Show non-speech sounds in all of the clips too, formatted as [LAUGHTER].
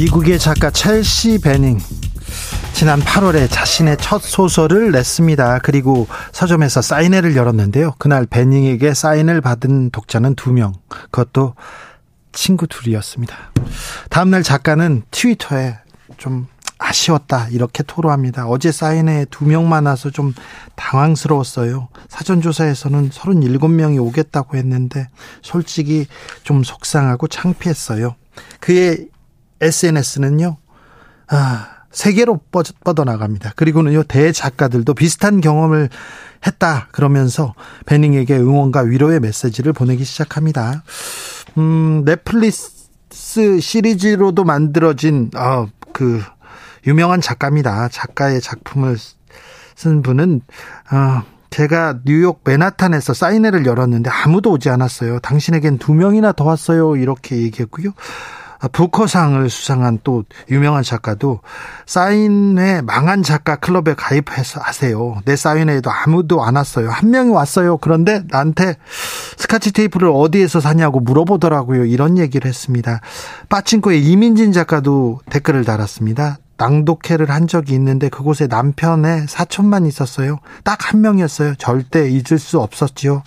미국의 작가 첼시 베닝 지난 8월에 자신의 첫 소설을 냈습니다. 그리고 서점에서 사인회를 열었는데요. 그날 베닝에게 사인을 받은 독자는 2명. 그것도 친구 둘이었습니다. 다음날 작가는 트위터에 좀 아쉬웠다 이렇게 토로합니다. 어제 사인회 두 명만 와서 좀 당황스러웠어요. 사전조사에서는 37명이 오겠다고 했는데 솔직히 좀 속상하고 창피했어요. 그의 SNS는요. 아, 세계로 뻗어나갑니다. 그리고는요, 대작가들도 비슷한 경험을 했다. 그러면서 베닝에게 응원과 위로의 메시지를 보내기 시작합니다. 음, 넷플릭스 시리즈로도 만들어진, 어, 그, 유명한 작가입니다. 작가의 작품을 쓴 분은 어, 제가 뉴욕 맨하탄에서 사인회를 열었는데 아무도 오지 않았어요. 당신에겐 두 명이나 더 왔어요. 이렇게 얘기했고요. 아, 부커상을 수상한 또 유명한 작가도 사인회 망한 작가 클럽에 가입해서 하세요. 내 사인회에도 아무도 안 왔어요. 한 명이 왔어요. 그런데 나한테 스카치 테이프를 어디에서 사냐고 물어보더라고요. 이런 얘기를 했습니다. 빠친코의 이민진 작가도 댓글을 달았습니다. 낭독회를 한 적이 있는데 그곳에 남편의 사촌만 있었어요. 딱 한 명이었어요. 절대 잊을 수 없었지요.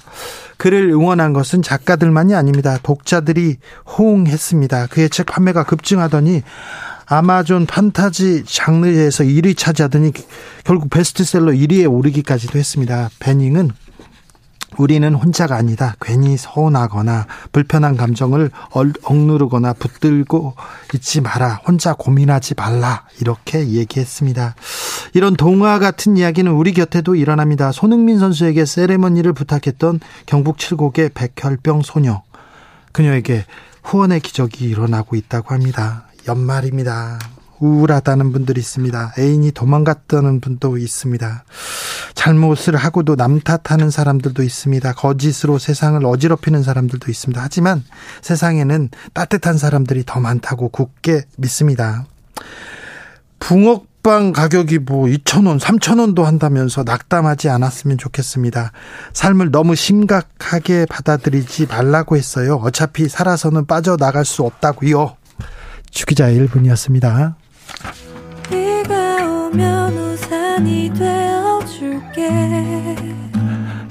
그를 응원한 것은 작가들만이 아닙니다. 독자들이 호응했습니다. 그의 책 판매가 급증하더니 아마존 판타지 장르에서 1위 차지하더니 결국 베스트셀러 1위에 오르기까지도 했습니다. 베닝은 우리는 혼자가 아니다. 괜히 서운하거나 불편한 감정을 억누르거나 붙들고 있지 마라. 혼자 고민하지 말라. 이렇게 얘기했습니다. 이런 동화 같은 이야기는 우리 곁에도 일어납니다. 손흥민 선수에게 세레머니를 부탁했던 경북 칠곡의 백혈병 소녀. 그녀에게 후원의 기적이 일어나고 있다고 합니다. 연말입니다. 우울하다는 분들이 있습니다. 애인이 도망갔다는 분도 있습니다. 잘못을 하고도 남 탓하는 사람들도 있습니다. 거짓으로 세상을 어지럽히는 사람들도 있습니다. 하지만 세상에는 따뜻한 사람들이 더 많다고 굳게 믿습니다. 붕어 빵 가격이 뭐 2,000원, 3,000원도 한다면서 낙담하지 않았으면 좋겠습니다. 삶을 너무 심각하게 받아들이지 말라고 했어요. 어차피 살아서는 빠져나갈 수 없다고요. 주기자 1분이었습니다.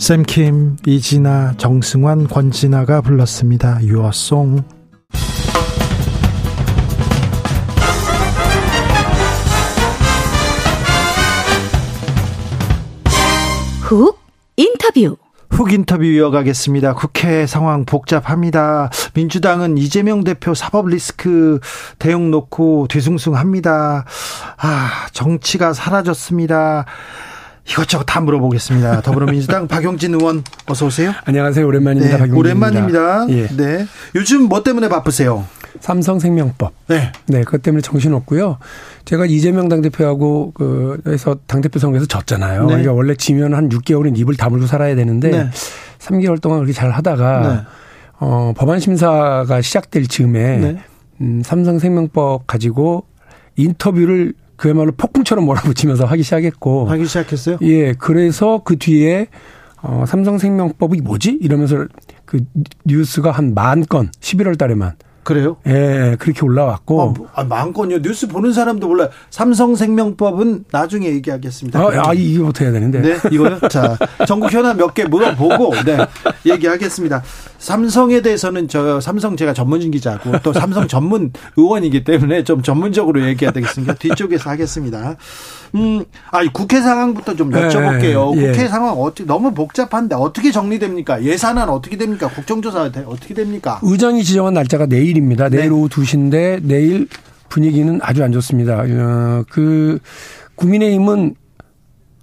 샘킴, 이진아, 정승환, 권진아가 불렀습니다. 유어송. 훅 인터뷰 훅 인터뷰 이어가겠습니다. 국회 상황 복잡합니다. 민주당은 이재명 대표 사법 리스크 대응 놓고 뒤숭숭합니다. 아, 정치가 사라졌습니다. 이것저것 다 물어보겠습니다. 더불어민주당 [LAUGHS] 박용진 의원 어서 오세요. 안녕하세요. 오랜만입니다. 네, 오랜만입니다. 예. 네. 요즘 뭐 때문에 바쁘세요? 삼성생명법. 네. 네, 그것 때문에 정신없고요. 제가 이재명 당대표하고 그 해서 당대표 선거에서 졌잖아요. 네. 그러니까 원래 지면 한 6개월은 입을 다물고 살아야 되는데 네. 3개월 동안 그렇게 잘 하다가 네. 어, 법안 심사가 시작될 즈음에 네. 음, 삼성생명법 가지고 인터뷰를 그야말로 폭풍처럼 몰아붙이면서 하기 시작했고 하기 시작했어요? 예. 그래서 그 뒤에 어, 삼성생명법이 뭐지? 이러면서 그 뉴스가 한 만 건 11월 달에만 그래요? 예, 그렇게 올라왔고. 아, 뭐, 아, 많군요. 뉴스 보는 사람도 몰라요. 삼성생명법은 나중에 얘기하겠습니다. 아, 아 이거부터 해야 되는데. 네, 이거요? 자, 전국 현안 몇 개 물어보고, 네, 얘기하겠습니다. 삼성에 대해서는 저 삼성 제가 전문인 기자고 또 삼성 전문 의원이기 때문에 좀 전문적으로 얘기해야 되겠습니다. 뒤쪽에서 하겠습니다. 음, 아, 국회 상황부터 좀 여쭤볼게요. 네, 국회 상황 어떻게 너무 복잡한데 어떻게 정리됩니까? 예산안 어떻게 됩니까? 국정조사 어떻게 됩니까? 의장이 지정한 날짜가 내일 입니다. 내일 네. 오후 2시인데 내일 분위기는 아주 안 좋습니다. 어, 그 국민의힘은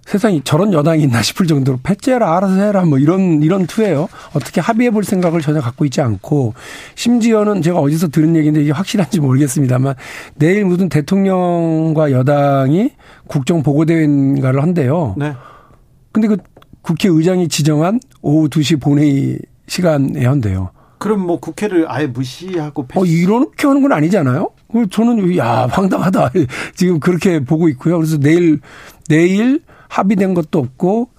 세상에 저런 여당이 있나 싶을 정도로 패째라 알아서 해라 뭐 이런 이런 투예요. 어떻게 합의해 볼 생각을 전혀 갖고 있지 않고 심지어는 제가 어디서 들은 얘기인데 이게 확실한지 모르겠습니다만 내일 무슨 대통령과 여당이 국정 보고대회인가를 한대요. 네. 근데 그 국회의장이 지정한 오후 2시 본회의 시간에 한대요. 그럼 뭐 국회를 아예 무시하고 패스. 어 이렇게 하는 건 아니잖아요. 저는 야 황당하다 [LAUGHS] 지금 그렇게 보고 있고요. 그래서 내일 내일 합의된 것도 없고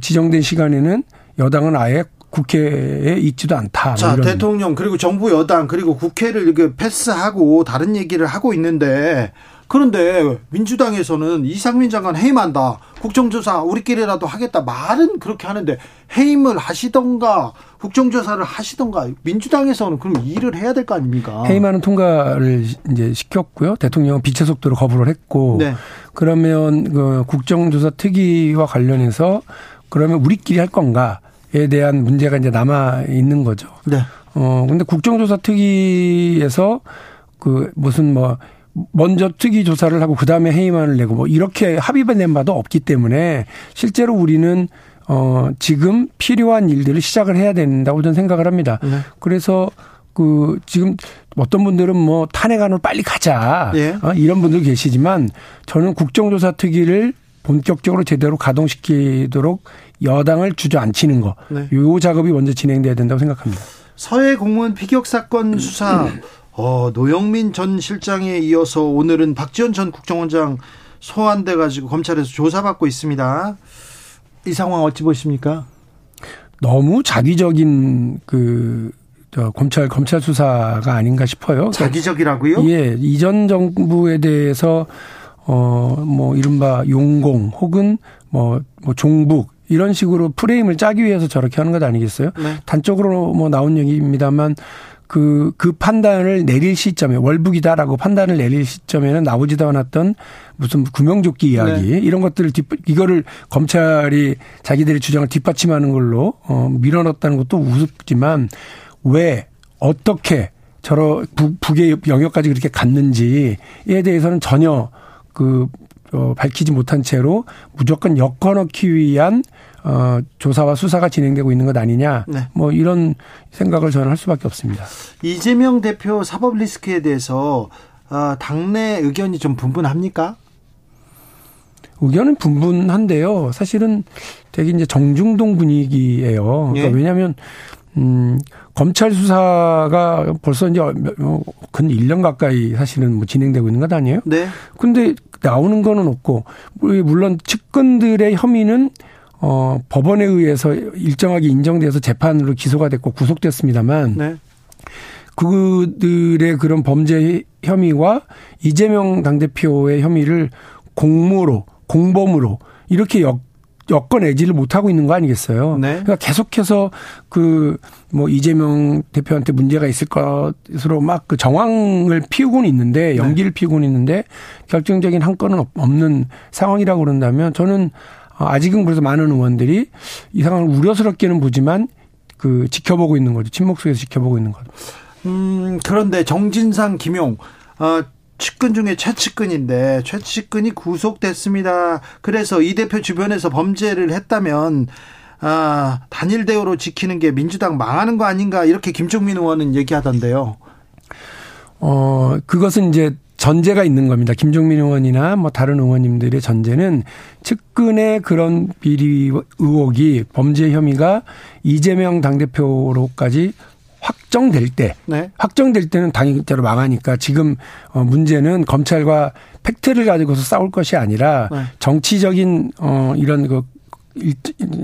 지정된 시간에는 여당은 아예 국회에 있지도 않다. 뭐 자, 뭐 대통령 그리고 정부 여당 그리고 국회를 이렇게 패스하고 다른 얘기를 하고 있는데 그런데 민주당에서는 이상민 장관 해임한다. 국정조사 우리끼리라도 하겠다. 말은 그렇게 하는데 해임을 하시던가 국정조사를 하시던가 민주당에서는 그럼 일을 해야 될 거 아닙니까? 해임하는 통과를 이제 시켰고요. 대통령은 빛의 속도로 거부를 했고 네. 그러면 그 국정조사 특위와 관련해서 그러면 우리끼리 할 건가에 대한 문제가 이제 남아 있는 거죠. 네. 어 근데 국정조사 특위에서 그 무슨 뭐 먼저 특위 조사를 하고 그다음에 회의만을 내고 뭐 이렇게 합의된 바도 없기 때문에 실제로 우리는 어 지금 필요한 일들을 시작을 해야 된다고 저는 생각을 합니다. 네. 그래서 그 지금 어떤 분들은 뭐 탄핵 안으로 빨리 가자 예. 어, 이런 분들 계시지만 저는 국정조사 특위를 본격적으로 제대로 가동시키도록 여당을 주저앉히는 거. 네. 요 작업이 먼저 진행돼야 된다고 생각합니다. 서해 공무원 피격 사건 수사 어, 노영민 전 실장에 이어서 오늘은 박지원 전 국정원장 소환돼 가지고 검찰에서 조사받고 있습니다. 이 상황 어찌 보십니까? 너무 자기적인 그저 검찰 검찰 수사가 아닌가 싶어요. 자기적이라고요? 예, 이전 정부에 대해서 어뭐 이른바 용공 혹은 뭐, 뭐 종북 이런 식으로 프레임을 짜기 위해서 저렇게 하는 것 아니겠어요? 네. 단적으로 뭐 나온 얘기입니다만 그, 그 판단을 내릴 시점에 월북이다라고 판단을 내릴 시점에는 나오지도 않았던 무슨 구명조끼 이야기 네. 이런 것들을 뒷, 이거를 검찰이 자기들의 주장을 뒷받침하는 걸로 어, 밀어넣었다는 것도 우습지만 왜 어떻게 저러 북, 북의 영역까지 그렇게 갔는지에 대해서는 전혀 그 어, 밝히지 못한 채로 무조건 엮어 넣기 위한 어, 조사와 수사가 진행되고 있는 것 아니냐. 네. 뭐 이런 생각을 저는 할 수밖에 없습니다. 이재명 대표 사법 리스크에 대해서 어, 당내 의견이 좀 분분합니까? 의견은 분분한데요. 사실은 되게 이제 정중동 분위기예요. 그러니까 예. 왜냐하면 음, 검찰 수사가 벌써 이제 어, 근 1년 가까이 사실은 뭐 진행되고 있는 것 아니에요? 네. 근데 나오는 거는 없고, 물론 측근들의 혐의는 어, 법원에 의해서 일정하게 인정돼서 재판으로 기소가 됐고 구속됐습니다만, 네. 그들의 그런 범죄 혐의와 이재명 당대표의 혐의를 공모로, 공범으로 이렇게 엮 여건내지를 못하고 있는 거 아니겠어요? 네. 그러니까 계속해서 그 뭐 이재명 대표한테 문제가 있을 것으로 막 그 정황을 피우고는 있는데 네. 연기를 네. 피우고는 있는데 결정적인 한 건은 없는 상황이라고 그런다면 저는 아직은 그래서 많은 의원들이 이 상황을 우려스럽게는 보지만 그 지켜보고 있는 거죠. 침묵 속에서 지켜보고 있는 거죠. 음, 그런데 정진상, 김용, 어, 측근 중에 최측근인데 최측근이 구속됐습니다. 그래서 이 대표 주변에서 범죄를 했다면 아, 단일 대우로 지키는 게 민주당 망하는 거 아닌가 이렇게 김종민 의원은 얘기하던데요. 어, 그것은 이제 전제가 있는 겁니다. 김종민 의원이나 뭐 다른 의원님들의 전제는 측근의 그런 비리 의혹이 범죄 혐의가 이재명 당대표로까지 확정될 때 네. 확정될 때는 당연히대로 망하니까 지금 어 문제는 검찰과 팩트를 가지고서 싸울 것이 아니라 네. 정치적인 어 이런 그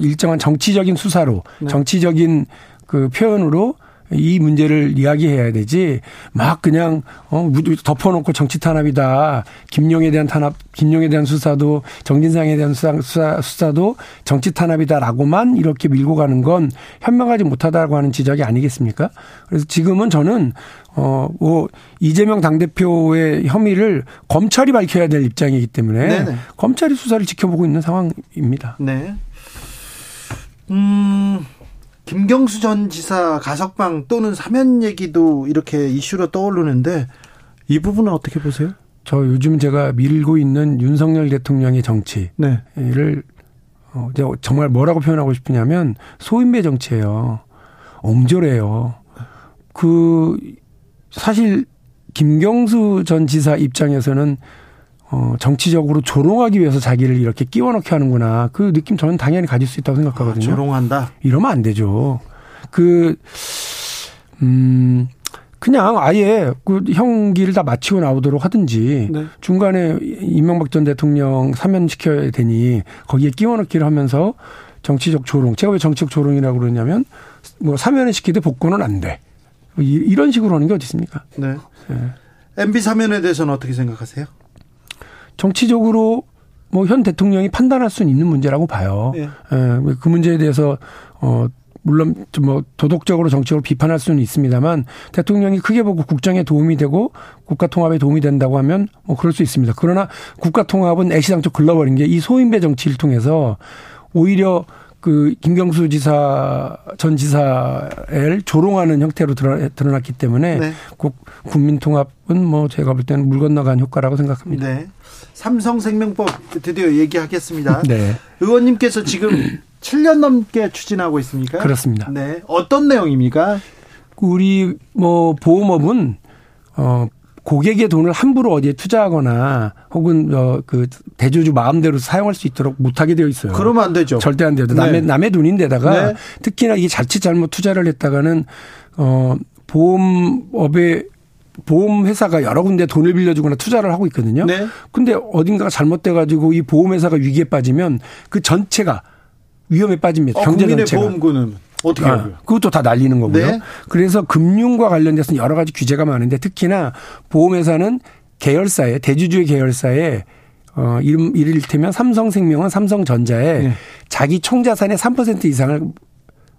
일정한 정치적인 수사로 네. 정치적인 그 표현으로 이 문제를 이야기해야 되지 막 그냥 어 덮어놓고 정치 탄압이다 김용에 대한 탄압 김용에 대한 수사도 정진상에 대한 수사, 수사 수사도 정치 탄압이다라고만 이렇게 밀고 가는 건 현명하지 못하다고 하는 지적이 아니겠습니까? 그래서 지금은 저는 어 뭐 이재명 당 대표의 혐의를 검찰이 밝혀야 될 입장이기 때문에 네네. 검찰이 수사를 지켜보고 있는 상황입니다. 네. 음. 김경수 전 지사 가석방 또는 사면 얘기도 이렇게 이슈로 떠오르는데 이 부분은 어떻게 보세요? 저 요즘 제가 밀고 있는 윤석열 대통령의 정치를 네. 어, 정말 뭐라고 표현하고 싶으냐면 소인배 정치예요. 옹졸해요. 그 사실 김경수 전 지사 입장에서는 어, 정치적으로 조롱하기 위해서 자기를 이렇게 끼워 넣게 하는구나. 그 느낌 저는 당연히 가질 수 있다고 생각하거든요. 아, 조롱한다? 이러면 안 되죠. 그, 음, 그냥 아예 그 형기를 다 마치고 나오도록 하든지 네. 중간에 이명박 전 대통령 사면시켜야 되니 거기에 끼워 넣기를 하면서 정치적 조롱. 제가 왜 정치적 조롱이라고 그러냐면 뭐 사면을 시키되 복권은 안 돼. 이런 식으로 하는 게 어디 있습니까? 네. 네. MB 사면에 대해서는 어떻게 생각하세요? 정치적으로 뭐 현 대통령이 판단할 수는 있는 문제라고 봐요. 네. 예, 그 문제에 대해서 어 물론 뭐 도덕적으로 정치적으로 비판할 수는 있습니다만 대통령이 크게 보고 국정에 도움이 되고 국가 통합에 도움이 된다고 하면 뭐 그럴 수 있습니다. 그러나 국가 통합은 애시당초 글러버린 게 이 소인배 정치를 통해서 오히려 그 김경수 지사 전 지사를 조롱하는 형태로 드러났기 때문에 네. 국 국민 통합은 뭐 제가 볼 때는 물 건너간 효과라고 생각합니다. 네. 삼성생명법 드디어 얘기하겠습니다. [LAUGHS] 네. 의원님께서 지금 [CLEARS THROAT] 7년 넘게 추진하고 있습니까? 그렇습니다. 네. 어떤 내용입니까? 우리 뭐 보험업은 어 고객의 돈을 함부로 어디에 투자하거나 혹은 어그 대주주 마음대로 사용할 수 있도록 못하게 되어 있어요. 그러면 안 되죠. 절대 안 돼요. 네. 남의 남의 돈인데다가 네. 특히나 이게 자칫 잘못 투자를 했다가는 어 보험업에 보험 회사가 여러 군데 돈을 빌려주거나 투자를 하고 있거든요. 네. 근데 어딘가가 잘못돼 가지고 이 보험 회사가 위기에 빠지면 그 전체가 위험에 빠집니다. 어, 경제 전체가. 보험금은 어떻게 아, 그것도 다 날리는 거고요. 네. 그래서 금융과 관련돼서 여러 가지 규제가 많은데 특히나 보험회사는 계열사에 대주주의 계열사에 어 이름 이를테면 삼성생명은 삼성전자에 네. 자기 총자산의 3% 이상을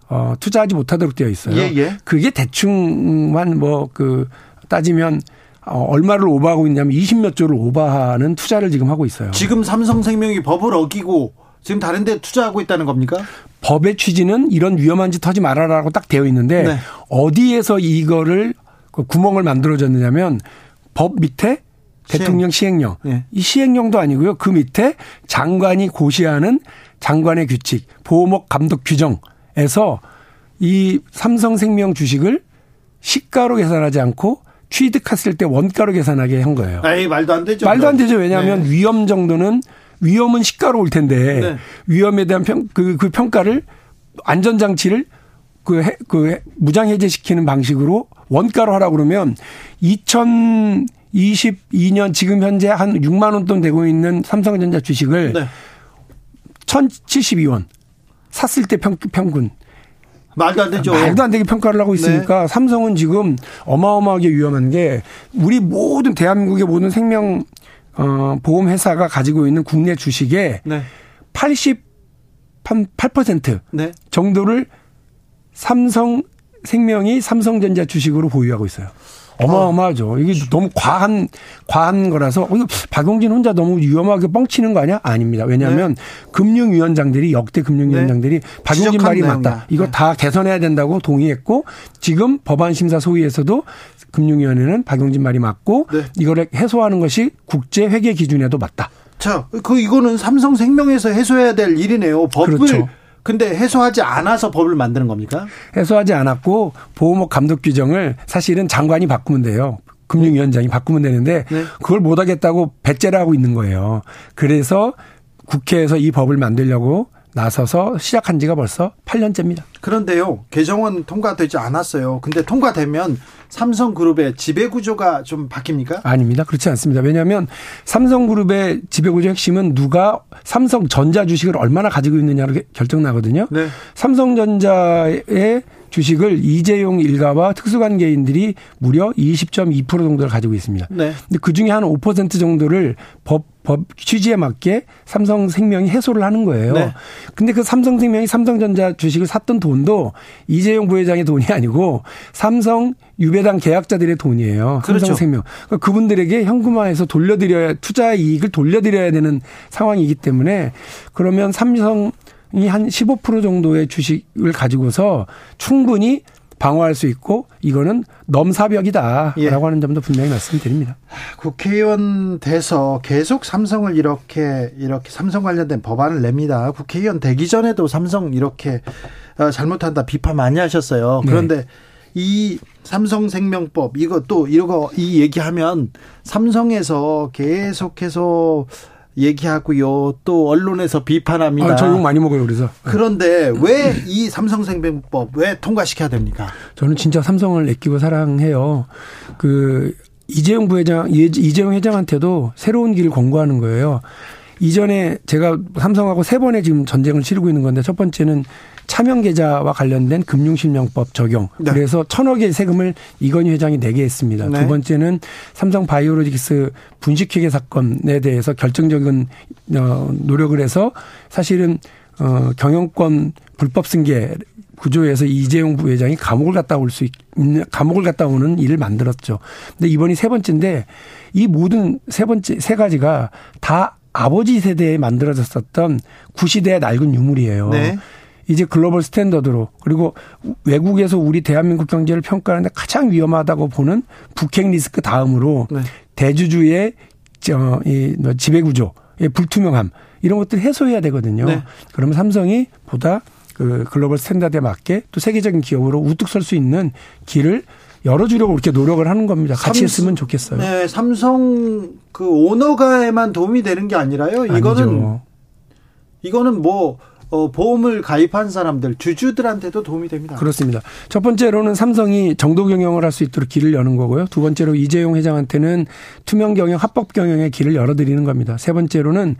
어 투자하지 못하도록 되어 있어요. 예, 예. 그게 대충만 뭐 그 따지면 어, 얼마를 오버하고 있냐면 20몇 조를 오버하는 투자를 지금 하고 있어요. 지금 삼성생명이 법을 어기고 지금 다른 데 투자하고 있다는 겁니까? 법의 취지는 이런 위험한 짓 하지 말아라라고 딱 되어 있는데 네. 어디에서 이거를 그 구멍을 만들어졌느냐면 법 밑에 대통령 시행. 령 네. 이 시행령도 아니고요. 그 밑에 장관이 고시하는 장관의 규칙, 보호목 감독 규정에서 이 삼성생명 주식을 시가로 계산하지 않고 취득했을 때 원가로 계산하게 한 거예요. 에이, 말도 안 되죠. 말도 안 되죠. 왜냐하면 네. 위험 정도는 위험은 시가로 올 텐데 네. 위험에 대한 평, 그, 그 평가를 안전장치를 그, 해, 그 무장 해제시키는 방식으로 원가로 하라 그러면 2022년 지금 현재 한 6만 원돈 되고 있는 삼성전자 주식을 네. 1,072원 샀을 때 평, 평균 말도 안 되죠. 말도 안 되게 평가를 하고 있으니까 네. 삼성은 지금 어마어마하게 위험한 게 우리 모든 대한민국의 모든 생명 어, 보험회사가 가지고 있는 국내 주식의 네. 88% 네. 정도를 삼성 생명이 삼성전자 주식으로 보유하고 있어요. 어마어마하죠. 이게 너무 과한 과한 거라서 박용진 혼자 너무 위험하게 뻥치는 거 아니야? 아닙니다. 왜냐하면 네. 금융위원장들이 역대 금융위원장들이 네. 박용진 말이 내용이야. 맞다. 이거 네. 다 개선해야 된다고 동의했고 지금 법안심사 소위에서도 금융위원회는 박용진 말이 맞고 네. 이거를 해소하는 것이 국제 회계 기준에도 맞다. 자, 그 이거는 삼성생명에서 해소해야 될 일이네요. 법을 그렇죠. 근데 해소하지 않아서 법을 만드는 겁니까? 해소하지 않았고 보호목 감독 규정을 사실은 장관이 바꾸면 돼요. 금융위원장이 바꾸면 되는데 네. 그걸 못 하겠다고 배째를 하고 있는 거예요. 그래서 국회에서 이 법을 만들려고 나서서 시작한 지가 벌써 8년째입니다. 그런데요, 개정은 통과되지 않았어요. 근데 통과되면 삼성그룹의 지배구조가 좀 바뀝니까? 아닙니다. 그렇지 않습니다. 왜냐하면 삼성그룹의 지배구조 핵심은 누가 삼성전자 주식을 얼마나 가지고 있느냐로 결정 나거든요. 네. 삼성전자의 주식을 이재용 일가와 특수관계인들이 무려 20.2% 정도를 가지고 있습니다. 네. 근데 그 중에 한 5% 정도를 법, 법 취지에 맞게 삼성생명이 해소를 하는 거예요. 네. 근데 그 삼성생명이 삼성전자 주식을 샀던 돈도 이재용 부회장의 돈이 아니고 삼성 유배당 계약자들의 돈이에요. 그렇죠. 삼성생명. 그러니까 그분들에게 현금화해서 돌려드려야 투자 이익을 돌려드려야 되는 상황이기 때문에 그러면 삼성 이 한 15% 정도의 주식을 가지고서 충분히 방어할 수 있고 이거는 넘사벽이다라고 예. 하는 점도 분명히 말씀드립니다. 국회의원 돼서 계속 삼성을 이렇게 이렇게 삼성 관련된 법안을 냅니다. 국회의원 되기 전에도 삼성 이렇게 어, 잘못한다 비판 많이 하셨어요. 네. 그런데 네. 이 삼성생명법 또 이거 이 얘기하면 삼성에서 계속해서 얘기하고요. 또 언론에서 비판합니다. 아, 저욕 많이 먹어요, 그래서. 그런데 왜 이 삼성생명법 왜 통과시켜야 됩니까? 저는 진짜 삼성을 아끼고 사랑해요. 그 이재용 부회장, 이재용 회장한테도 새로운 길을 권고하는 거예요. 이전에 제가 삼성하고 세 번의 지금 전쟁을 치르고 있는 건데 첫 번째는 차명 계좌와 관련된 금융실명법 적용. 네. 그래서 천억의 세금을 이건희 회장이 내게 했습니다. 네. 두 번째는 삼성 바이오로직스 분식회계 사건에 대해서 결정적인 어, 노력을 해서 사실은 어 경영권 불법 승계 구조에서 이재용 부회장이 감옥을 갔다 올 수 있는 감옥을 갔다 오는 일을 만들었죠. 근데 이번이 세 번째인데 이 모든 세 번째 세 가지가 다 아버지 세대에 만들어졌었던 구시대의 낡은 유물이에요. 네. 이제 글로벌 스탠더드로 그리고 외국에서 우리 대한민국 경제를 평가하는데 가장 위험하다고 보는 북핵 리스크 다음으로 네. 대주주의 저이 뭐 지배 구조 의 불투명함 이런 것들 해소해야 되거든요. 네. 그러면 삼성이 보다 그 글로벌 스탠다드에 맞게 또 세계적인 기업으로 우뚝 설 수 있는 길을 열어주려고 이렇게 노력을 하는 겁니다. 같이 삼, 했으면 좋겠어요. 네, 삼성 그 오너가에만 도움이 되는 게 아니라요. 이거는 아니죠. 이거는 뭐 어, 보험을 가입한 사람들 주주들한테도 도움이 됩니다. 그렇습니다. 첫 번째로는 삼성이 정도 경영을 할 수 있도록 길을 여는 거고요. 두 번째로 이재용 회장한테는 투명 경영, 합법 경영의 길을 열어드리는 겁니다. 세 번째로는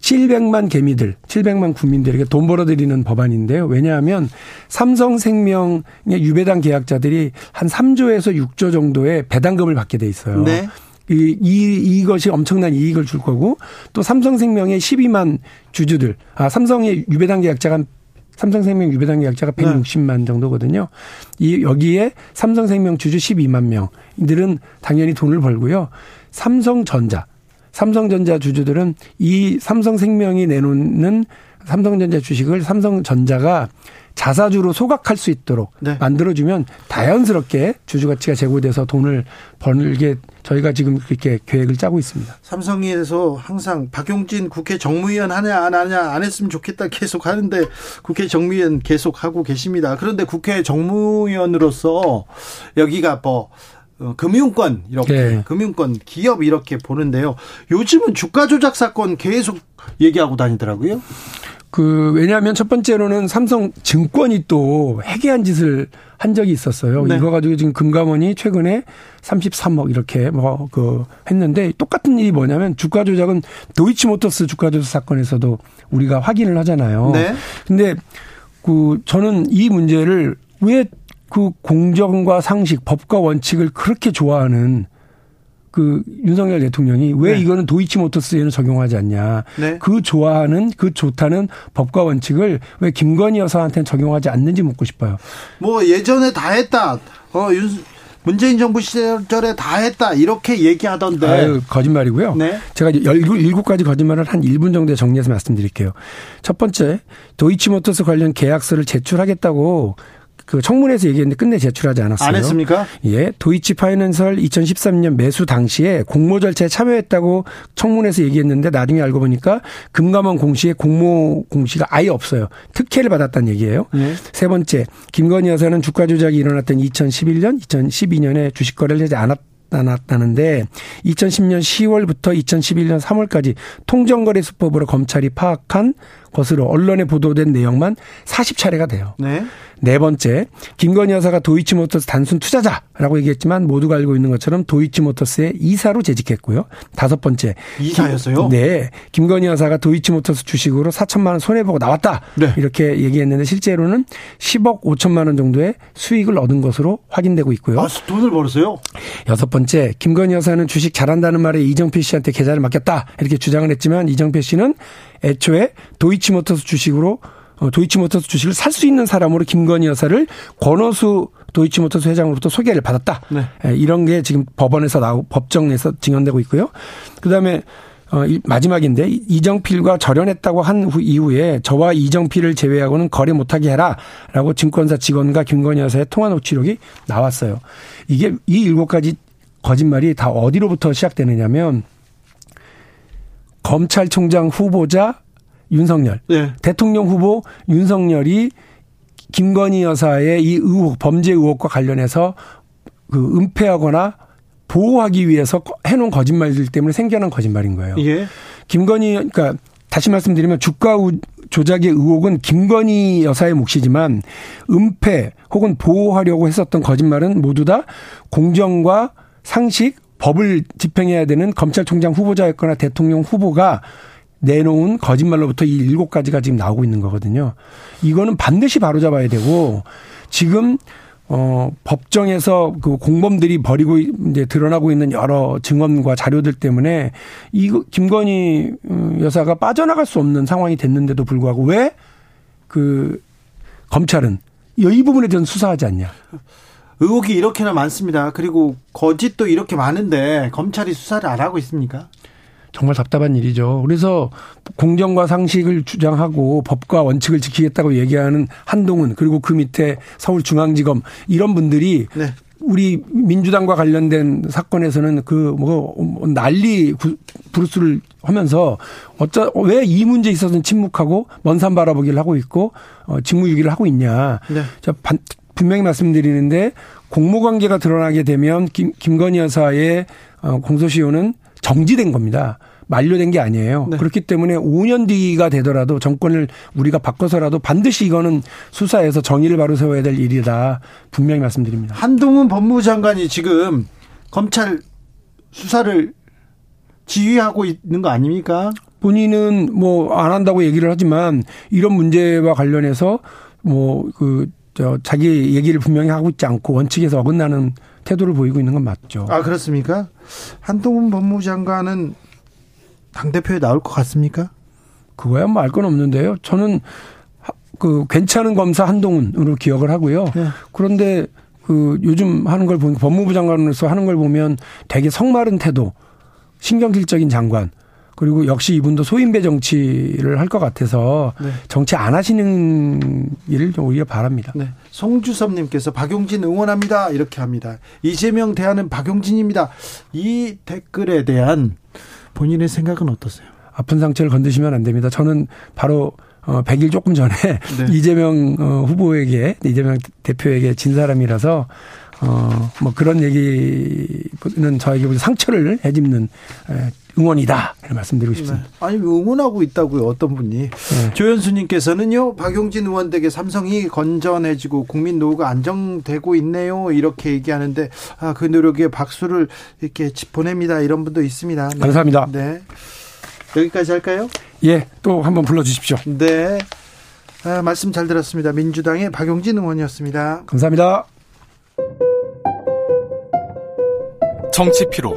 700만 개미들, 700만 국민들에게 돈 벌어들이는 법안인데요. 왜냐하면 삼성생명의 유배당 계약자들이 한 3조에서 6조 정도의 배당금을 받게 돼 있어요. 네. 이, 이, 이것이 엄청난 이익을 줄 거고 또 삼성생명의 12만 주주들, 아, 삼성의 유배당 계약자가 삼성생명 유배당 계약자가 160만 정도거든요. 이 여기에 삼성생명 주주 12만 명들은 당연히 돈을 벌고요. 삼성전자, 삼성전자 주주들은 이 삼성생명이 내놓는 삼성전자 주식을 삼성전자가 자사주로 소각할 수 있도록 네. 만들어주면 자연스럽게 주주 가치가 제고돼서 돈을 벌게 저희가 지금 그렇게 계획을 짜고 있습니다. 삼성에서 항상 박용진 국회 정무위원 하냐 안 하냐 안 했으면 좋겠다 계속 하는데 국회 정무위원 계속 하고 계십니다. 그런데 국회 정무위원으로서 여기가 뭐 어, 금융권 이렇게 네. 금융권 기업 이렇게 보는데요. 요즘은 주가 조작 사건 계속 얘기하고 다니더라고요. 그 왜냐하면 첫 번째로는 삼성 증권이 또 해괴한 짓을 한 적이 있었어요. 네. 이거 가지고 지금 금감원이 최근에 33억 이렇게 뭐 그 했는데 똑같은 일이 뭐냐면 주가 조작은 도이치모터스 주가 조작 사건에서도 우리가 확인을 하잖아요. 네. 근데 그 저는 이 문제를 왜 그 공정과 상식, 법과 원칙을 그렇게 좋아하는 그 윤석열 대통령이 왜 네. 이거는 도이치모터스에는 적용하지 않냐. 네. 그 좋아하는 그 좋다는 법과 원칙을 왜 김건희 여사한테는 적용하지 않는지 묻고 싶어요. 뭐 예전에 다 했다. 어, 윤, 문재인 정부 시절에 다 했다. 이렇게 얘기하던데. 아유, 거짓말이고요. 네. 제가 17가지 거짓말을 한 1분 정도에 정리해서 말씀드릴게요. 첫 번째, 도이치모터스 관련 계약서를 제출하겠다고 그 청문회에서 얘기했는데 끝내 제출하지 않았어요. 안 했습니까? 예. 도이치 파이낸설 2013년 매수 당시에 공모 절차에 참여했다고 청문회에서 얘기했는데 나중에 알고 보니까 금감원 공시에 공모 공시가 아예 없어요. 특혜를 받았다는 얘기예요. 예. 세 번째, 김건희 여사는 주가 조작이 일어났던 2011년, 2012년에 주식 거래를 하지 않았 나타났다는데 2010년 10월부터 2011년 3월까지 통정거래수법으로 검찰이 파악한 것으로 언론에 보도된 내용만 40차례가 돼요. 네. 네 번째, 김건희 여사가 도이치모터스 단순 투자자라고 얘기했지만 모두가 알고 있는 것처럼 도이치모터스의 이사로 재직했고요. 다섯 번째, 이사였어요? 네, 김건희 여사가 도이치모터스 주식으로 4천만 원 손해 보고 나왔다. 네. 이렇게 얘기했는데 실제로는 10억 5천만 원 정도의 수익을 얻은 것으로 확인되고 있고요. 아, 돈을 벌었어요? 여섯 번째, 김건희 여사는 주식 잘한다는 말에 이정필 씨한테 계좌를 맡겼다 이렇게 주장을 했지만 이정필 씨는 애초에 도이치모터스 주식으로 어, 도이치모터스 주식을 살 수 있는 사람으로 김건희 여사를 권오수 도이치모터스 회장으로부터 소개를 받았다. 네. 예, 이런 게 지금 법원에서 나오 법정에서 증언되고 있고요. 그다음에 어, 마지막인데 이정필과 절연했다고 한 후, 이후에 저와 이정필을 제외하고는 거래 못하게 해라라고 증권사 직원과 김건희 여사의 통화 녹취록이 나왔어요. 이게 이 일곱 가지 거짓말이 다 어디로부터 시작되느냐면 검찰총장 후보자 윤석열, 네. 대통령 후보 윤석열이 김건희 여사의 이 의혹, 범죄 의혹과 관련해서 그 은폐하거나 보호하기 위해서 해놓은 거짓말들 때문에 생겨난 거짓말인 거예요. 예. 김건희, 그러니까 다시 말씀드리면 주가 조작의 의혹은 김건희 여사의 몫이지만 은폐 혹은 보호하려고 했었던 거짓말은 모두 다 공정과 상식, 법을 집행해야 되는 검찰총장 후보자였거나 대통령 후보가 내놓은 거짓말로부터 이 일곱 가지가 지금 나오고 있는 거거든요. 이거는 반드시 바로잡아야 되고 지금 어 법정에서 그 공범들이 버리고 이제 드러나고 있는 여러 증언과 자료들 때문에 이 김건희 어, 여사가 빠져나갈 수 없는 상황이 됐는데도 불구하고 왜 그 검찰은 이 부분에 대해서 수사하지 않냐? 의혹이 이렇게나 많습니다. 그리고 거짓도 이렇게 많은데 검찰이 수사를 안 하고 있습니까? 정말 답답한 일이죠. 그래서 공정과 상식을 주장하고 법과 원칙을 지키겠다고 얘기하는 한동훈 그리고 그 밑에 서울중앙지검 이런 분들이 네. 우리 민주당과 관련된 사건에서는 그 뭐 난리 부르스를 하면서 어쩌 왜 이 문제에 있어서는 침묵하고 먼 산 바라보기를 하고 있고 어 직무유기를 하고 있냐. 네. 저 반, 분명히 말씀드리는데 공모관계가 드러나게 되면 김, 김건희 여사의 어, 공소시효는 정지된 겁니다. 만료된 게 아니에요. 네. 그렇기 때문에 5년 뒤가 되더라도 정권을 우리가 바꿔서라도 반드시 이거는 수사에서 정의를 바로 세워야 될 일이다. 분명히 말씀드립니다. 한동훈 법무부 장관이 지금 검찰 수사를 지휘하고 있는 거 아닙니까? 본인은 뭐 안 한다고 얘기를 하지만 이런 문제와 관련해서 뭐그 저 자기 얘기를 분명히 하고 있지 않고 원칙에서 어긋나는 태도를 보이고 있는 건 맞죠. 아 그렇습니까? 한동훈 법무부 장관은 당 대표에 나올 것 같습니까? 그거야 뭐 알 건 없는데요. 저는 그 괜찮은 검사 한동훈으로 기억을 하고요. 네. 그런데 그 요즘 하는 걸 보니까 법무부 장관으로서 하는 걸 보면 되게 성마른 태도, 신경질적인 장관. 그리고 역시 이분도 소인배 정치를 할 것 같아서 네. 정치 안 하시는 일을 좀 오히려 바랍니다. 네. 송주섭님께서 박용진 응원합니다. 이렇게 합니다. 이재명 대안은 박용진입니다. 이 댓글에 대한 본인의 생각은 어떠세요? 아픈 상처를 건드시면 안 됩니다. 저는 바로 어 100일 조금 전에 [LAUGHS] 네. 이재명 어, 후보에게 이재명 대표에게 진 사람이라서 어, 뭐 그런 얘기는 저에게 상처를 해집는 응원이다. 이런 말씀드리고 싶습니다. 네. 아니, 응원하고 있다고요. 어떤 분이. 네. 조현수님께서는요, 박용진 의원 댁에 삼성이 건전해지고 국민 노후가 안정되고 있네요. 이렇게 얘기하는데, 아, 그 노력에 박수를 이렇게 보냅니다. 이런 분도 있습니다. 네. 감사합니다. 네. 여기까지 할까요? 예, 또 한번 불러주십시오. 네. 아, 말씀 잘 들었습니다. 민주당의 박용진 의원이었습니다. 감사합니다. 정치 피로,